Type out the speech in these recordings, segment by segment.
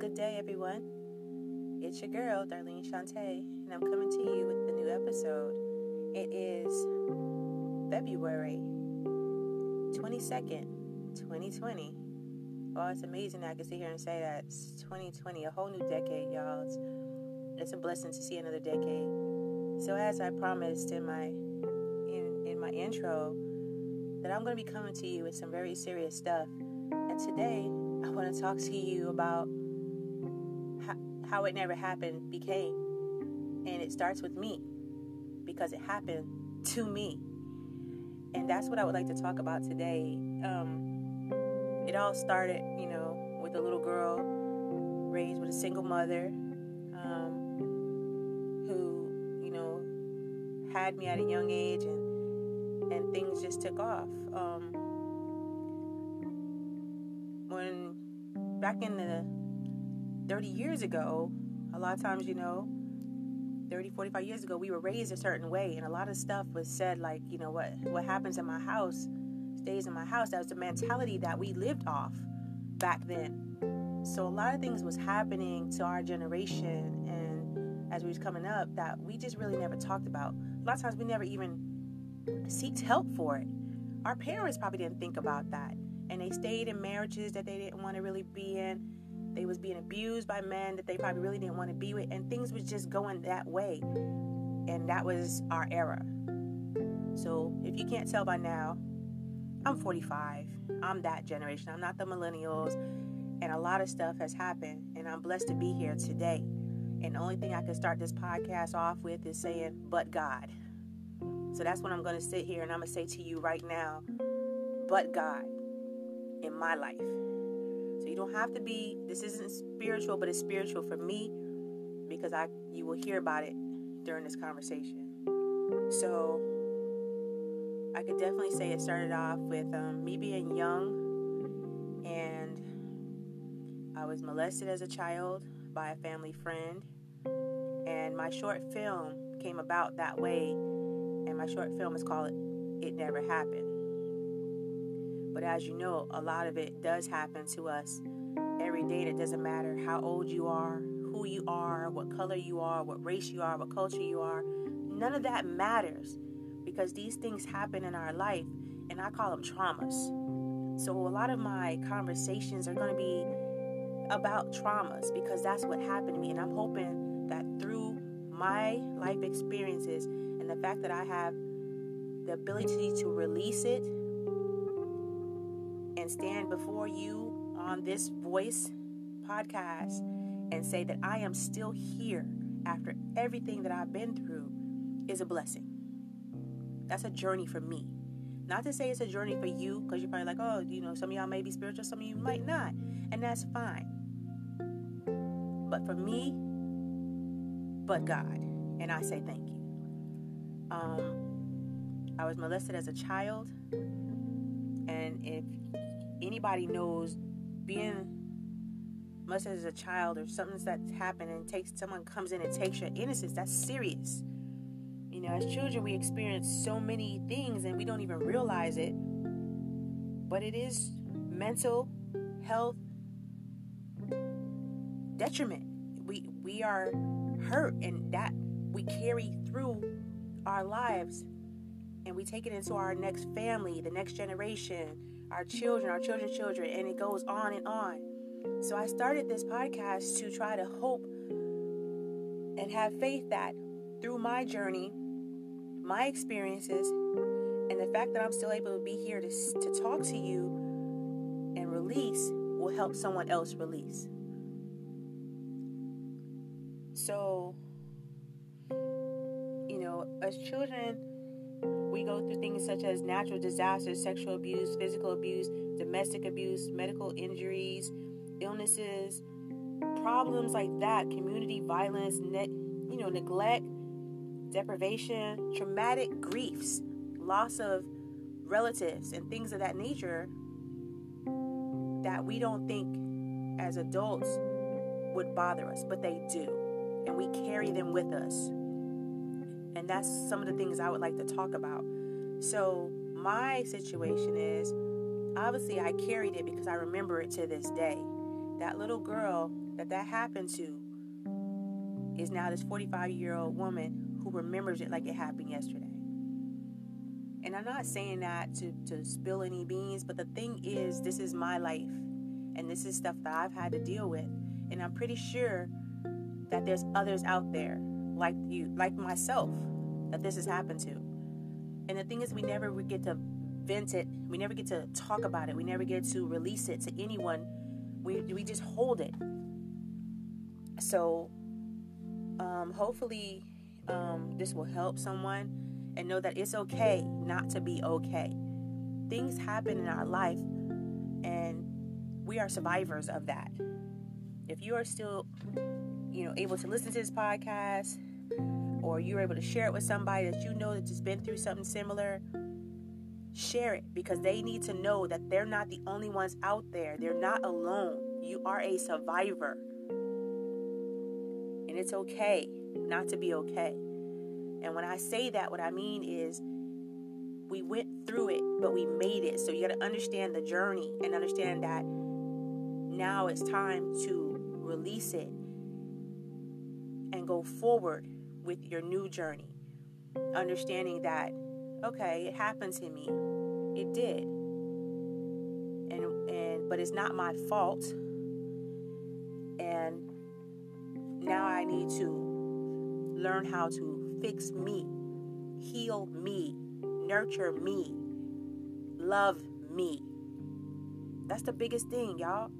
good day, everyone. It's your girl, Darlene Shantae, and I'm coming to you with the new episode. It is February 22nd, 2020. Oh, it's amazing I can sit here and say that it's 2020, a whole new decade, y'all. It's, it's a blessing to see another decade. So, as I promised in my in, in my intro, that I'm going to be coming to you with some very serious stuff. And today, I want to talk to you about how, it never happened became. And it starts with me because it happened to me. And that's what I would like to talk about today. Um, it all started, you know, with a little girl raised with a single mother um, who, you know, had me at a young age and, and things just took off. Um, when back in the 30 years ago, a lot of times, you know, 30, 45 years ago, we were raised a certain way, and a lot of stuff was said like, you know, what what happens in my house stays in my house. That was the mentality that we lived off back then. So a lot of things was happening to our generation, and as we was coming up, that we just really never talked about. A lot of times, we never even seeked help for it. Our parents probably didn't think about that, and they stayed in marriages that they didn't want to really be in they was being abused by men that they probably really didn't want to be with, and things was just going that way. And that was our era. So if you can't tell by now, I'm 45. I'm that generation. I'm not the millennials. And a lot of stuff has happened. And I'm blessed to be here today. And the only thing I can start this podcast off with is saying, but God. So that's what I'm going to sit here and I'm going to say to you right now, but God in my life. Don't have to be this isn't spiritual, but it's spiritual for me because I you will hear about it during this conversation. So I could definitely say it started off with um, me being young and I was molested as a child by a family friend and my short film came about that way and my short film is called It Never Happened. But as you know, a lot of it does happen to us every day. It doesn't matter how old you are, who you are, what color you are, what race you are, what culture you are. None of that matters because these things happen in our life, and I call them traumas. So a lot of my conversations are going to be about traumas because that's what happened to me, and I'm hoping that through my life experiences and the fact that I have the ability to release it and stand before you on this voice podcast and say that I am still here after everything that I've been through is a blessing. That's a journey for me. Not to say it's a journey for you, because you're probably like, oh, you know, some of y'all may be spiritual, some of you might not. And that's fine. But for me, but God. And I say thank you. Um, I was molested as a child. And if anybody knows being much as a child or something that's happened and takes someone comes in and takes your innocence, that's serious. You know, as children we experience so many things and we don't even realize it. But it is mental health detriment. We we are hurt and that we carry through our lives and we take it into our next family, the next generation, our children, our children's children, and it goes on and on. So I started this podcast to try to hope and have faith that through my journey, my experiences, and the fact that I'm still able to be here to, to talk to you and release will help someone else release. So, you know, as children, we go through things such as natural disasters, sexual abuse, physical abuse, domestic abuse, medical injuries, illnesses, problems like that, community violence, you know, neglect, deprivation, traumatic griefs, loss of relatives, and things of that nature that we don't think as adults would bother us, but they do. And we carry them with us. And that's some of the things I would like to talk about. So, my situation is obviously I carried it because I remember it to this day. That little girl that that happened to is now this 45 year old woman who remembers it like it happened yesterday. And I'm not saying that to, to spill any beans, but the thing is, this is my life. And this is stuff that I've had to deal with. And I'm pretty sure that there's others out there like you, like myself, that this has happened to. And the thing is, we never get to vent it. We never get to talk about it. We never get to release it to anyone. We, we just hold it. So, um, hopefully, um, this will help someone and know that it's okay not to be okay. Things happen in our life, and we are survivors of that. If you are still, you know, able to listen to this podcast, or you're able to share it with somebody that you know that just been through something similar, share it because they need to know that they're not the only ones out there. They're not alone. You are a survivor. And it's okay not to be okay. And when I say that, what I mean is we went through it, but we made it. So you got to understand the journey and understand that now it's time to release it and go forward with your new journey. Understanding that, okay, it happened to me. It did. And and but it's not my fault. And now I need to learn how to fix me, heal me, nurture me, love me. That's the biggest thing, y'all.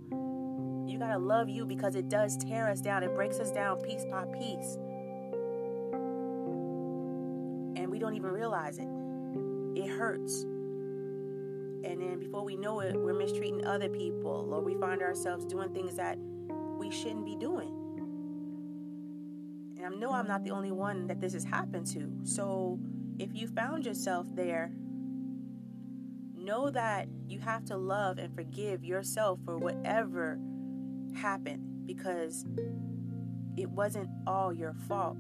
You gotta love you because it does tear us down. It breaks us down piece by piece. Don't even realize it. It hurts. And then before we know it, we're mistreating other people or we find ourselves doing things that we shouldn't be doing. And I know I'm not the only one that this has happened to. So if you found yourself there, know that you have to love and forgive yourself for whatever happened because it wasn't all your fault.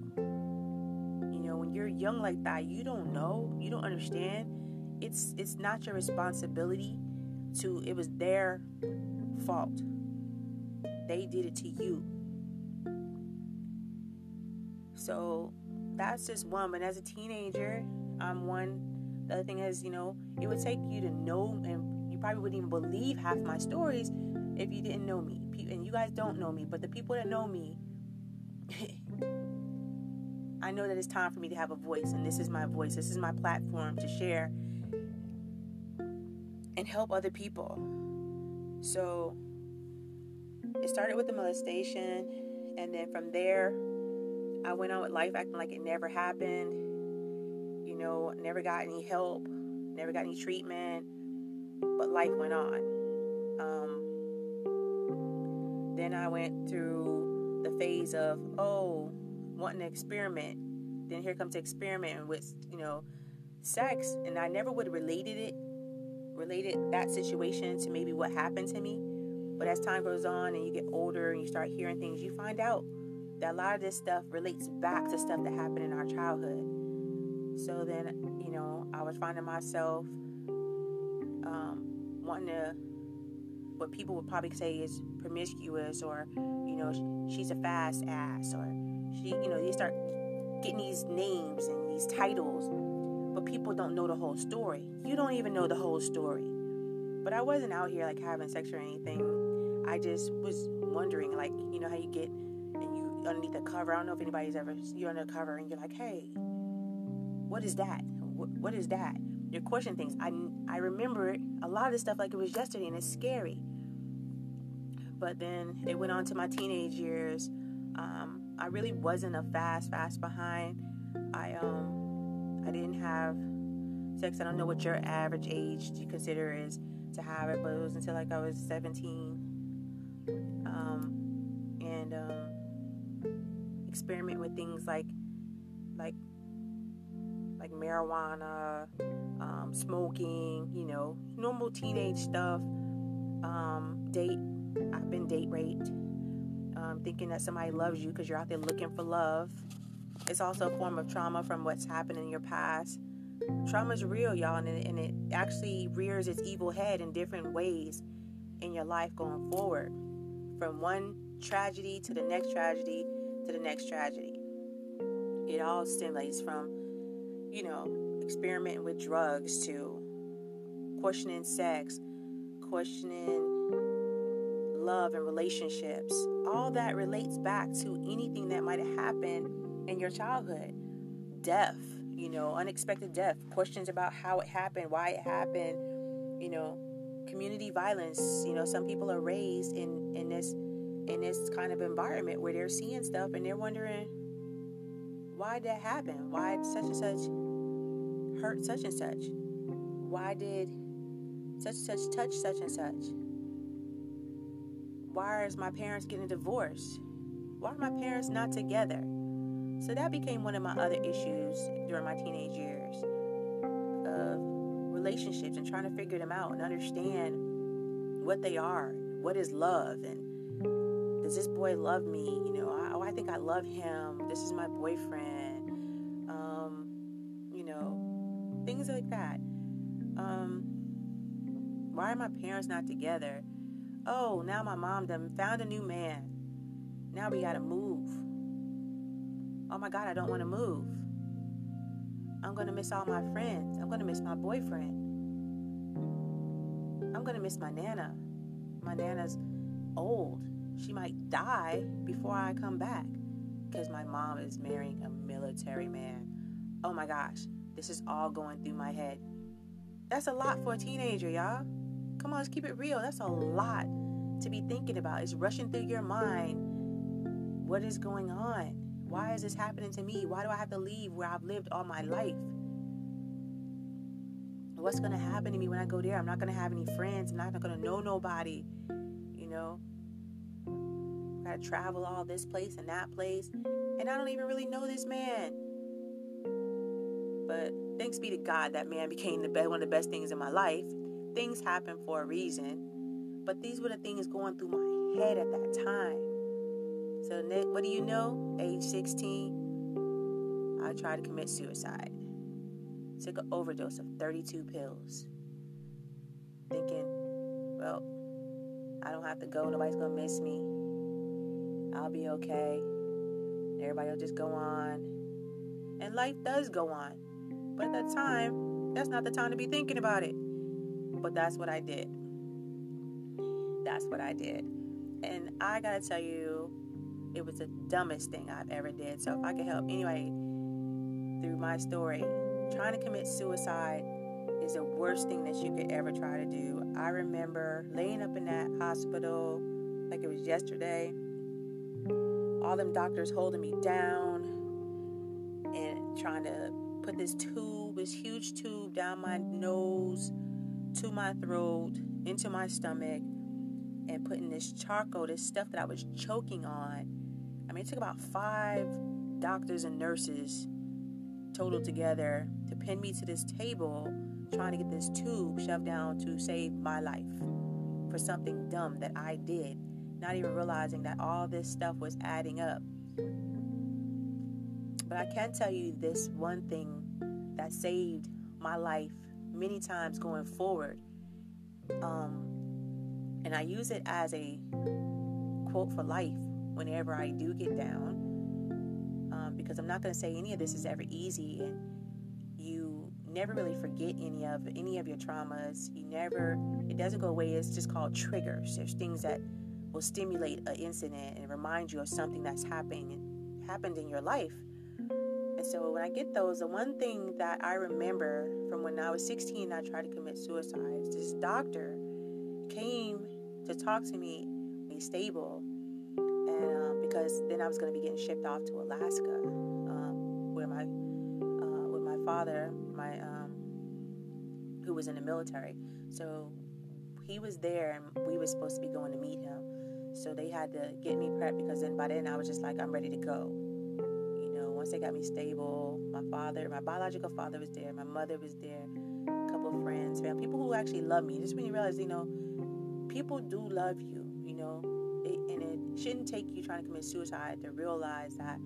You're young like that, you don't know, you don't understand. It's it's not your responsibility to it was their fault. They did it to you. So that's just one. But as a teenager, I'm one. The other thing is, you know, it would take you to know, and you probably wouldn't even believe half my stories if you didn't know me. And you guys don't know me, but the people that know me, I know that it's time for me to have a voice, and this is my voice. This is my platform to share and help other people. So it started with the molestation, and then from there, I went on with life acting like it never happened. You know, never got any help, never got any treatment, but life went on. Um, then I went through the phase of, oh, wanting to experiment. Then here comes the experiment with, you know, sex. And I never would have related it, related that situation to maybe what happened to me. But as time goes on and you get older and you start hearing things, you find out that a lot of this stuff relates back to stuff that happened in our childhood. So then, you know, I was finding myself um, wanting to, what people would probably say is promiscuous, or, you know, she's a fast ass, or she, you know, you start getting these names and these titles, but people don't know the whole story. You don't even know the whole story. But I wasn't out here like having sex or anything. I just was wondering, like, you know, how you get and you underneath the cover. I don't know if anybody's ever you're under cover and you're like, hey, what is that? what, what is that? You're questioning things. I I remember a lot of this stuff like it was yesterday, and it's scary. But then it went on to my teenage years. Um, I really wasn't a fast, fast behind. I um I didn't have sex. I don't know what your average age you consider is to have it, but it was until like I was 17. Um, and um, experiment with things like like like marijuana, um, smoking, you know, normal teenage stuff. Um, date, I've been date raped. Um, thinking that somebody loves you because you're out there looking for love. It's also a form of trauma from what's happened in your past. Trauma is real, y'all, and and it actually rears its evil head in different ways in your life going forward. From one tragedy to the next tragedy to the next tragedy. It all stimulates from, you know, experimenting with drugs to questioning sex, questioning love and relationships. All that relates back to anything that might have happened in your childhood. Death, you know, unexpected death, questions about how it happened, why it happened, you know, community violence. You know, some people are raised in in this in this kind of environment where they're seeing stuff and they're wondering why did that happen? Why such and such hurt such and such? Why did such and such touch such and such? Why is my parents getting divorced? Why are my parents not together? So that became one of my other issues during my teenage years of relationships and trying to figure them out and understand what they are. What is love? And does this boy love me? You know, I, oh, I think I love him. This is my boyfriend. Um, you know, things like that. Um, why are my parents not together? Oh, now my mom done found a new man. Now we gotta move. Oh my God, I don't wanna move. I'm gonna miss all my friends. I'm gonna miss my boyfriend. I'm gonna miss my Nana. My Nana's old. She might die before I come back because my mom is marrying a military man. Oh my gosh, this is all going through my head. That's a lot for a teenager, y'all. Come on, let's keep it real. That's a lot to be thinking about. It's rushing through your mind. What is going on? Why is this happening to me? Why do I have to leave where I've lived all my life? What's going to happen to me when I go there? I'm not going to have any friends. I'm not going to know nobody. You know, I got to travel all this place and that place. And I don't even really know this man. But thanks be to God, that man became the best, one of the best things in my life. Things happen for a reason. But these were the things going through my head at that time. So, Nick, what do you know? Age 16, I tried to commit suicide. Took an overdose of 32 pills. Thinking, well, I don't have to go. Nobody's going to miss me. I'll be okay. Everybody will just go on. And life does go on. But at that time, that's not the time to be thinking about it. But that's what I did. That's what I did. And I gotta tell you, it was the dumbest thing I've ever did. So if I can help anybody through my story, trying to commit suicide is the worst thing that you could ever try to do. I remember laying up in that hospital like it was yesterday. All them doctors holding me down and trying to put this tube, this huge tube down my nose to my throat, into my stomach, and putting this charcoal, this stuff that I was choking on. I mean, it took about five doctors and nurses total together to pin me to this table trying to get this tube shoved down to save my life for something dumb that I did, not even realizing that all this stuff was adding up. But I can tell you this one thing that saved my life many times going forward. Um, and I use it as a quote for life whenever I do get down. Um, because I'm not going to say any of this is ever easy, and you never really forget any of any of your traumas. You never, it doesn't go away. It's just called triggers. There's things that will stimulate an incident and remind you of something that's happening happened in your life. And so when I get those, the one thing that I remember from when I was 16, I tried to commit suicide. This doctor came to talk to me, be stable, and um, because then I was going to be getting shipped off to Alaska, um, where my uh, with my father, my um, who was in the military. So he was there, and we were supposed to be going to meet him. So they had to get me prepped because then by then I was just like I'm ready to go. Once they got me stable, my father, my biological father was there, my mother was there, a couple of friends, man, people who actually love me. Just when you realize, you know people do love you, you know, it, and it shouldn't take you trying to commit suicide to realize that,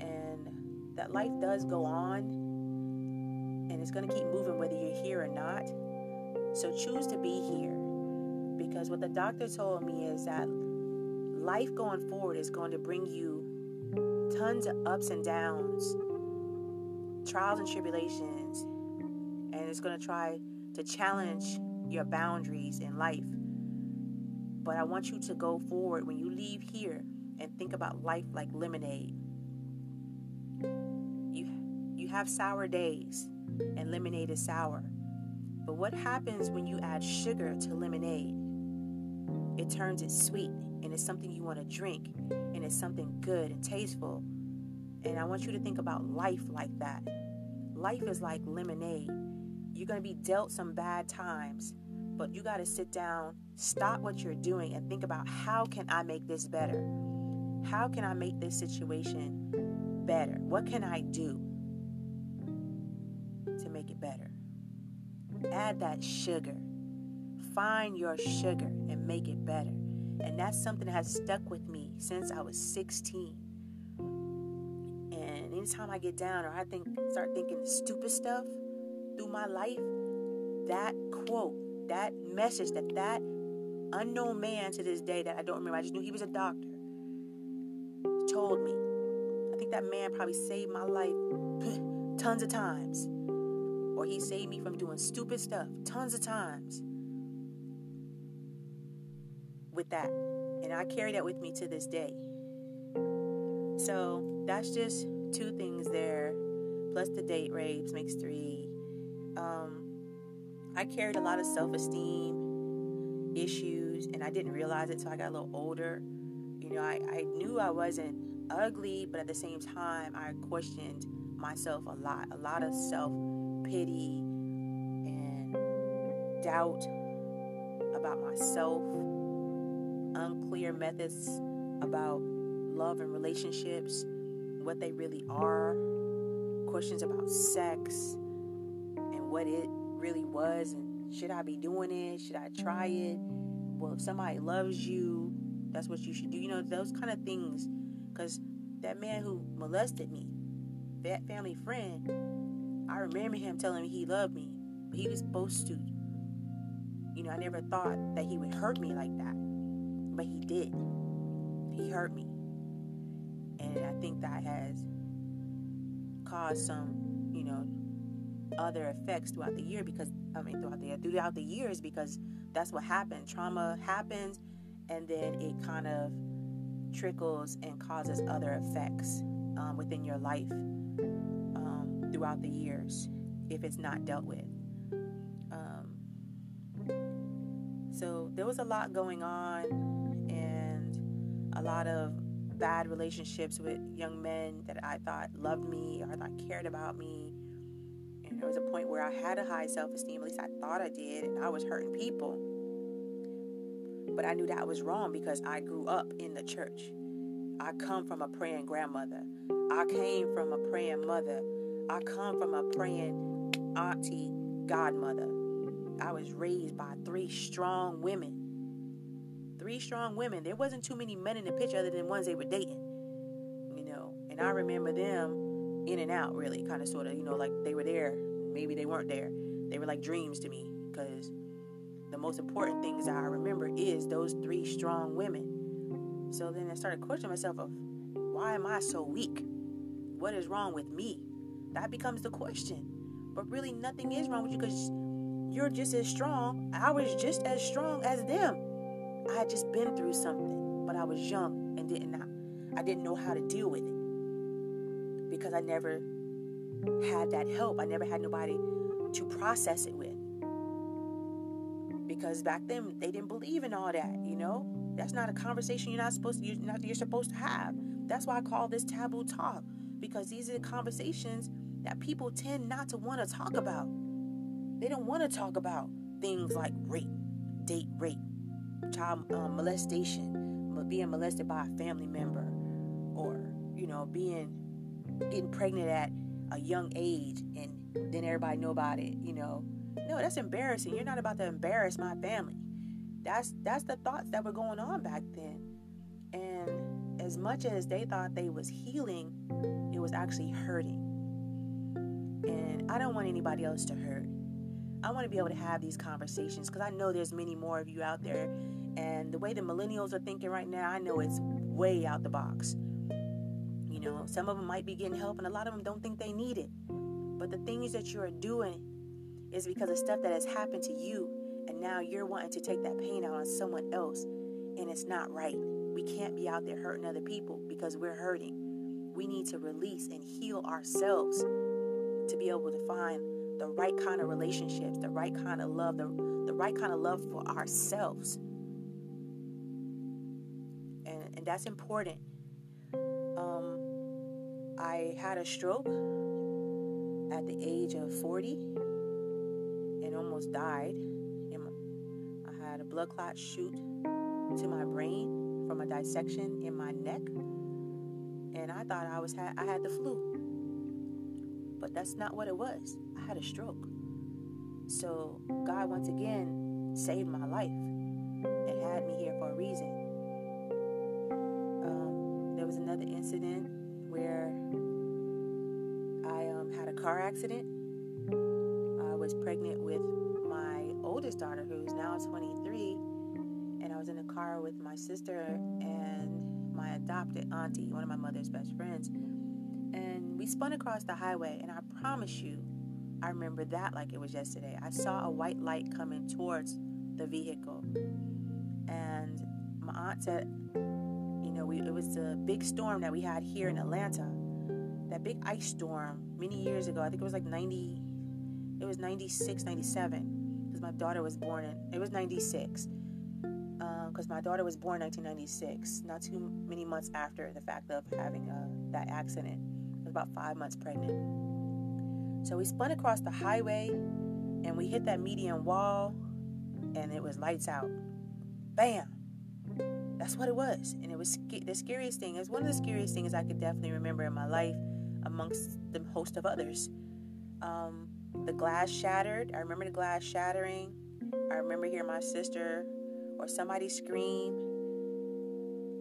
and that life does go on, and it's going to keep moving whether you're here or not. So choose to be here, because what the doctor told me is that life going forward is going to bring you tons of ups and downs, trials and tribulations, and it's going to try to challenge your boundaries in life. But I want you to go forward when you leave here and think about life like lemonade. You you have sour days and lemonade is sour. But what happens when you add sugar to lemonade? It turns it sweet and it's something you want to drink and it's something good and tasteful. And I want you to think about life like that. Life is like lemonade. You're going to be dealt some bad times, but you got to sit down, stop what you're doing, and think about how can I make this better? How can I make this situation better? What can I do to make it better? Add that sugar. Find your sugar and make it better. And that's something that has stuck with me since I was 16. Anytime I get down or I think start thinking stupid stuff through my life, that quote, that message that that unknown man to this day that I don't remember, I just knew he was a doctor, told me. I think that man probably saved my life tons of times. Or he saved me from doing stupid stuff tons of times with that. And I carry that with me to this day. So that's just two things there. Plus the date rapes makes three. Um, I carried a lot of self esteem issues and I didn't realize it until I got a little older. You know, I, I knew I wasn't ugly, but at the same time, I questioned myself a lot. A lot of self pity and doubt about myself unclear methods about love and relationships, what they really are, questions about sex and what it really was, and should I be doing it? Should I try it? Well, if somebody loves you, that's what you should do. You know, those kind of things. Because that man who molested me, that family friend, I remember him telling me he loved me, but he was supposed to. You know, I never thought that he would hurt me like that but he did. He hurt me. Think that has caused some, you know, other effects throughout the year because I mean throughout the throughout the years because that's what happened. Trauma happens and then it kind of trickles and causes other effects um, within your life um, throughout the years if it's not dealt with. Um, so there was a lot going on and a lot of bad relationships with young men that I thought loved me or I thought cared about me. And there was a point where I had a high self esteem, at least I thought I did, and I was hurting people. But I knew that was wrong because I grew up in the church. I come from a praying grandmother. I came from a praying mother. I come from a praying auntie, godmother. I was raised by three strong women three strong women. There wasn't too many men in the picture other than ones they were dating. You know, and I remember them in and out, really, kind of, sort of, you know, like they were there, maybe they weren't there. They were like dreams to me because the most important things I remember is those three strong women. So then I started questioning myself of why am I so weak? What is wrong with me? That becomes the question. But really, nothing is wrong with you because you're just as strong. I was just as strong as them. I had just been through something, but I was young and didn't know. I didn't know how to deal with it because I never had that help. I never had nobody to process it with. Because back then they didn't believe in all that, you know? That's not a conversation you're not supposed to you're, not, you're supposed to have. That's why I call this taboo talk because these are the conversations that people tend not to want to talk about. They don't want to talk about things like rape, date rape, child um, molestation, being molested by a family member, or you know, being getting pregnant at a young age, and then everybody know about it. You know, no, that's embarrassing. You're not about to embarrass my family. That's that's the thoughts that were going on back then, and as much as they thought they was healing, it was actually hurting. And I don't want anybody else to hurt. I want to be able to have these conversations because I know there's many more of you out there And the way the millennials are thinking right now, I know it's way out the box. You know, some of them might be getting help, and a lot of them don't think they need it. But the things that you are doing is because of stuff that has happened to you, and now you're wanting to take that pain out on someone else, and it's not right. We can't be out there hurting other people because we're hurting. We need to release and heal ourselves to be able to find the right kind of relationships, the right kind of love, the, the right kind of love for ourselves. And, and that's important. Um, I had a stroke at the age of 40 and almost died. I had a blood clot shoot to my brain from a dissection in my neck, and I thought I was I had the flu, but that's not what it was. I had a stroke. So God once again saved my life and had me here for a reason. Um, there was another incident where I um, had a car accident. I was pregnant with my oldest daughter, who's now 23 and I was in a car with my sister and my adopted auntie, one of my mother's best friends. We spun across the highway, and I promise you, I remember that like it was yesterday. I saw a white light coming towards the vehicle, and my aunt said, You know, we, it was the big storm that we had here in Atlanta, that big ice storm many years ago. I think it was like 90, it was 96, 97, because my daughter was born in, it was 96 because um, my daughter was born 1996, not too many months after the fact of having uh, that accident. About five months pregnant. So we spun across the highway and we hit that median wall and it was lights out. Bam! That's what it was. And it was the scariest thing. It was one of the scariest things I could definitely remember in my life amongst the host of others. Um, the glass shattered. I remember the glass shattering. I remember hearing my sister or somebody scream.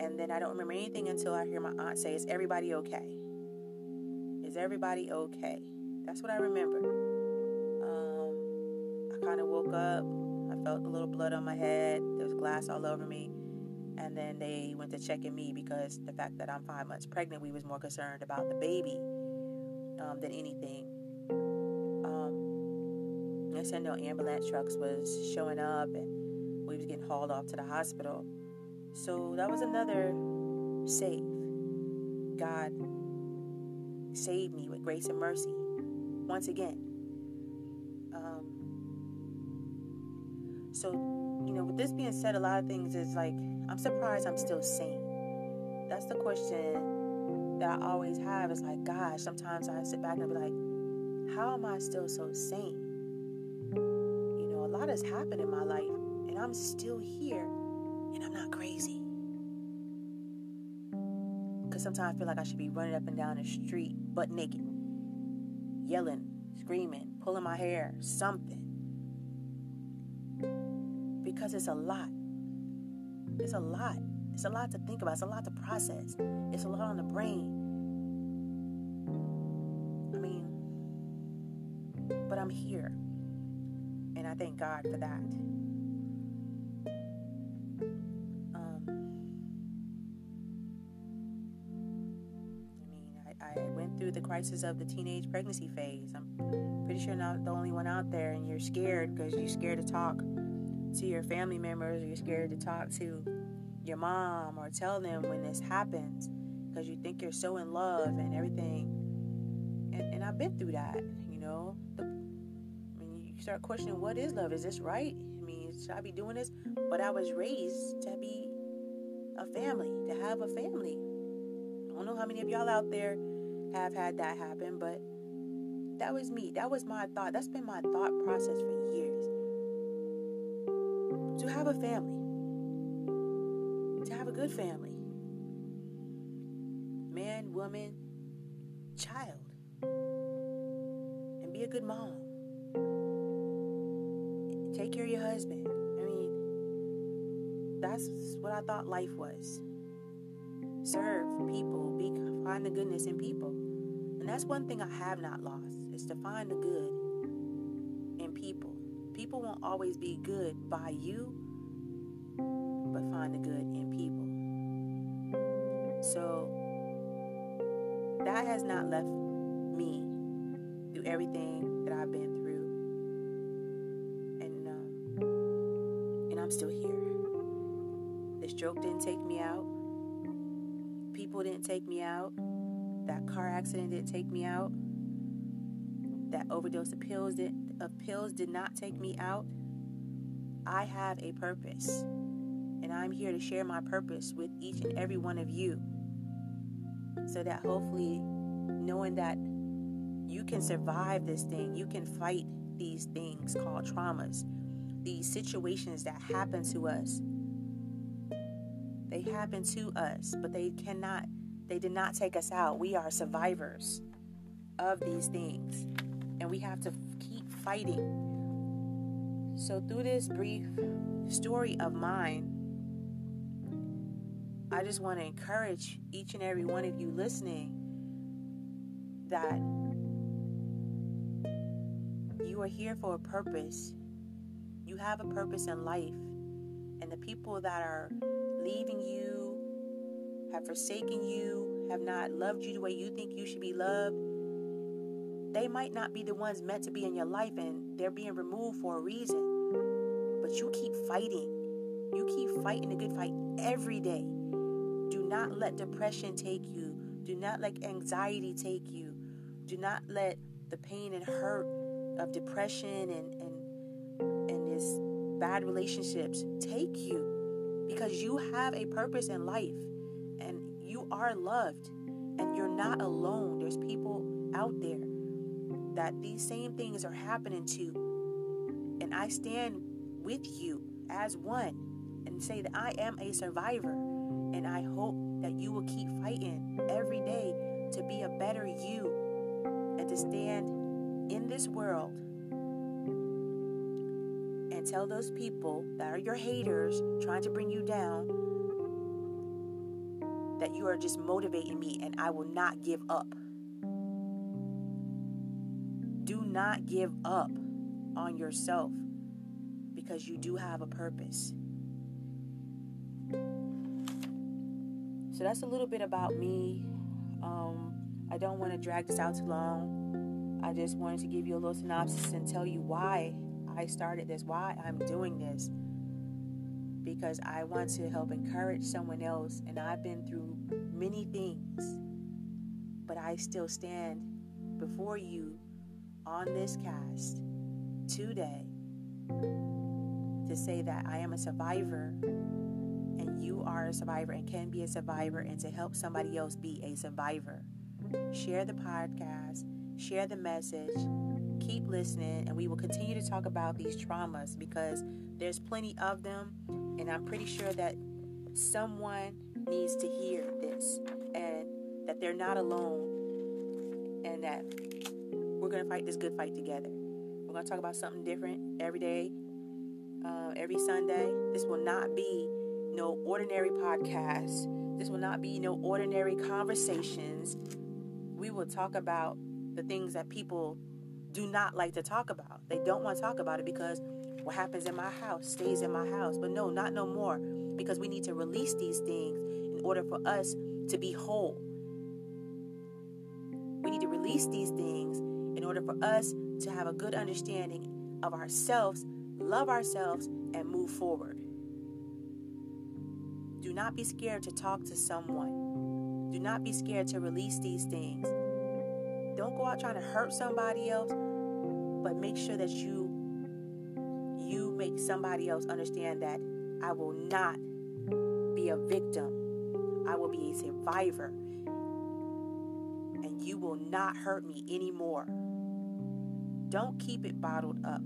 And then I don't remember anything until I hear my aunt say, Is everybody okay? Is everybody okay? That's what I remember. Um, I kind of woke up. I felt a little blood on my head. There was glass all over me. And then they went to checking me because the fact that I'm five months pregnant, we was more concerned about the baby um, than anything. Um, I said no ambulance trucks was showing up and we was getting hauled off to the hospital. So that was another save. God saved me with grace and mercy once again. Um, so, you know, with this being said, a lot of things is like, I'm surprised I'm still sane. That's the question that I always have. Is like, gosh, sometimes I sit back and be like, how am I still so sane? You know, a lot has happened in my life and I'm still here and I'm not crazy. Sometimes I feel like I should be running up and down the street butt naked, yelling, screaming, pulling my hair, something. Because it's a lot. It's a lot. It's a lot to think about. It's a lot to process. It's a lot on the brain. I mean, but I'm here. And I thank God for that. Crisis of the teenage pregnancy phase. I'm pretty sure not the only one out there, and you're scared because you're scared to talk to your family members, or you're scared to talk to your mom or tell them when this happens because you think you're so in love and everything. And, and I've been through that, you know. The, I mean, you start questioning what is love? Is this right? I mean, should I be doing this? But I was raised to be a family, to have a family. I don't know how many of y'all out there have had that happen, but that was me. That was my thought. That's been my thought process for years. To have a family, to have a good family man, woman, child, and be a good mom. Take care of your husband. I mean, that's what I thought life was serve people, be find the goodness in people. And that's one thing I have not lost is to find the good in people. People won't always be good by you, but find the good in people. So that has not left me through everything that I've been through, and um, and I'm still here. The stroke didn't take me out. People didn't take me out. That car accident didn't take me out. That overdose of pills did, of pills did not take me out. I have a purpose, and I'm here to share my purpose with each and every one of you so that hopefully knowing that you can survive this thing, you can fight these things called traumas, these situations that happen to us. They happen to us, but they cannot, they did not take us out. We are survivors of these things, and we have to keep fighting. So, through this brief story of mine, I just want to encourage each and every one of you listening that you are here for a purpose. You have a purpose in life. And the people that are leaving you, have forsaken you, have not loved you the way you think you should be loved, they might not be the ones meant to be in your life and they're being removed for a reason. But you keep fighting. You keep fighting the good fight every day. Do not let depression take you. Do not let anxiety take you. Do not let the pain and hurt of depression and, and, and this bad relationships take you because you have a purpose in life and you are loved and you're not alone. There's people out there that these same things are happening to. And I stand with you as one and say that I am a survivor. And I hope that you will keep fighting every day to be a better you and to stand in this world and tell those people that are your haters trying to bring you down that you are just motivating me and I will not give up. Do not give up on yourself because you do have a purpose. So that's a little bit about me. Um, I don't want to drag this out too long. I just wanted to give you a little synopsis and tell you why I started this, why I'm doing this. Because I want to help encourage someone else, and I've been through many things, but I still stand before you on this cast today to say that I am a survivor and you are a survivor and can be a survivor and to help somebody else be a survivor. Share the podcast, share the message, keep listening, and we will continue to talk about these traumas because there's plenty of them, and I'm pretty sure that someone needs to hear this and that they're not alone and that we're going to fight this good fight together. We're going to talk about something different every day, uh, every Sunday. This will not be no ordinary podcast. This will not be no ordinary conversations. We will talk about the things that people do not like to talk about. They don't want to talk about it because what happens in my house stays in my house. But no, not no more. Because we need to release these things in order for us to be whole. We need to release these things in order for us to have a good understanding of ourselves, love ourselves, and move forward. Do not be scared to talk to someone. Do not be scared to release these things. Don't go out trying to hurt somebody else, but make sure that you you make somebody else understand that I will not be a victim. I will be a survivor. And you will not hurt me anymore. Don't keep it bottled up.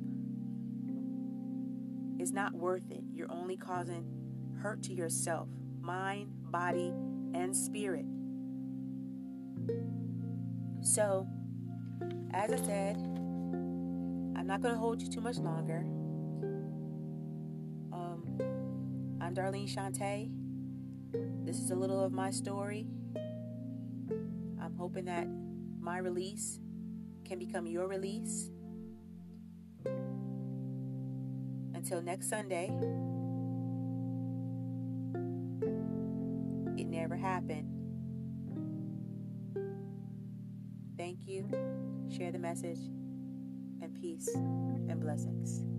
It's not worth it. You're only causing hurt to yourself, mind, body, and spirit. So, as I said, I'm not going to hold you too much longer. Um, I'm Darlene Shante. This is a little of my story. I'm hoping that my release can become your release. Until next Sunday, it never happen. Share the message and peace and blessings.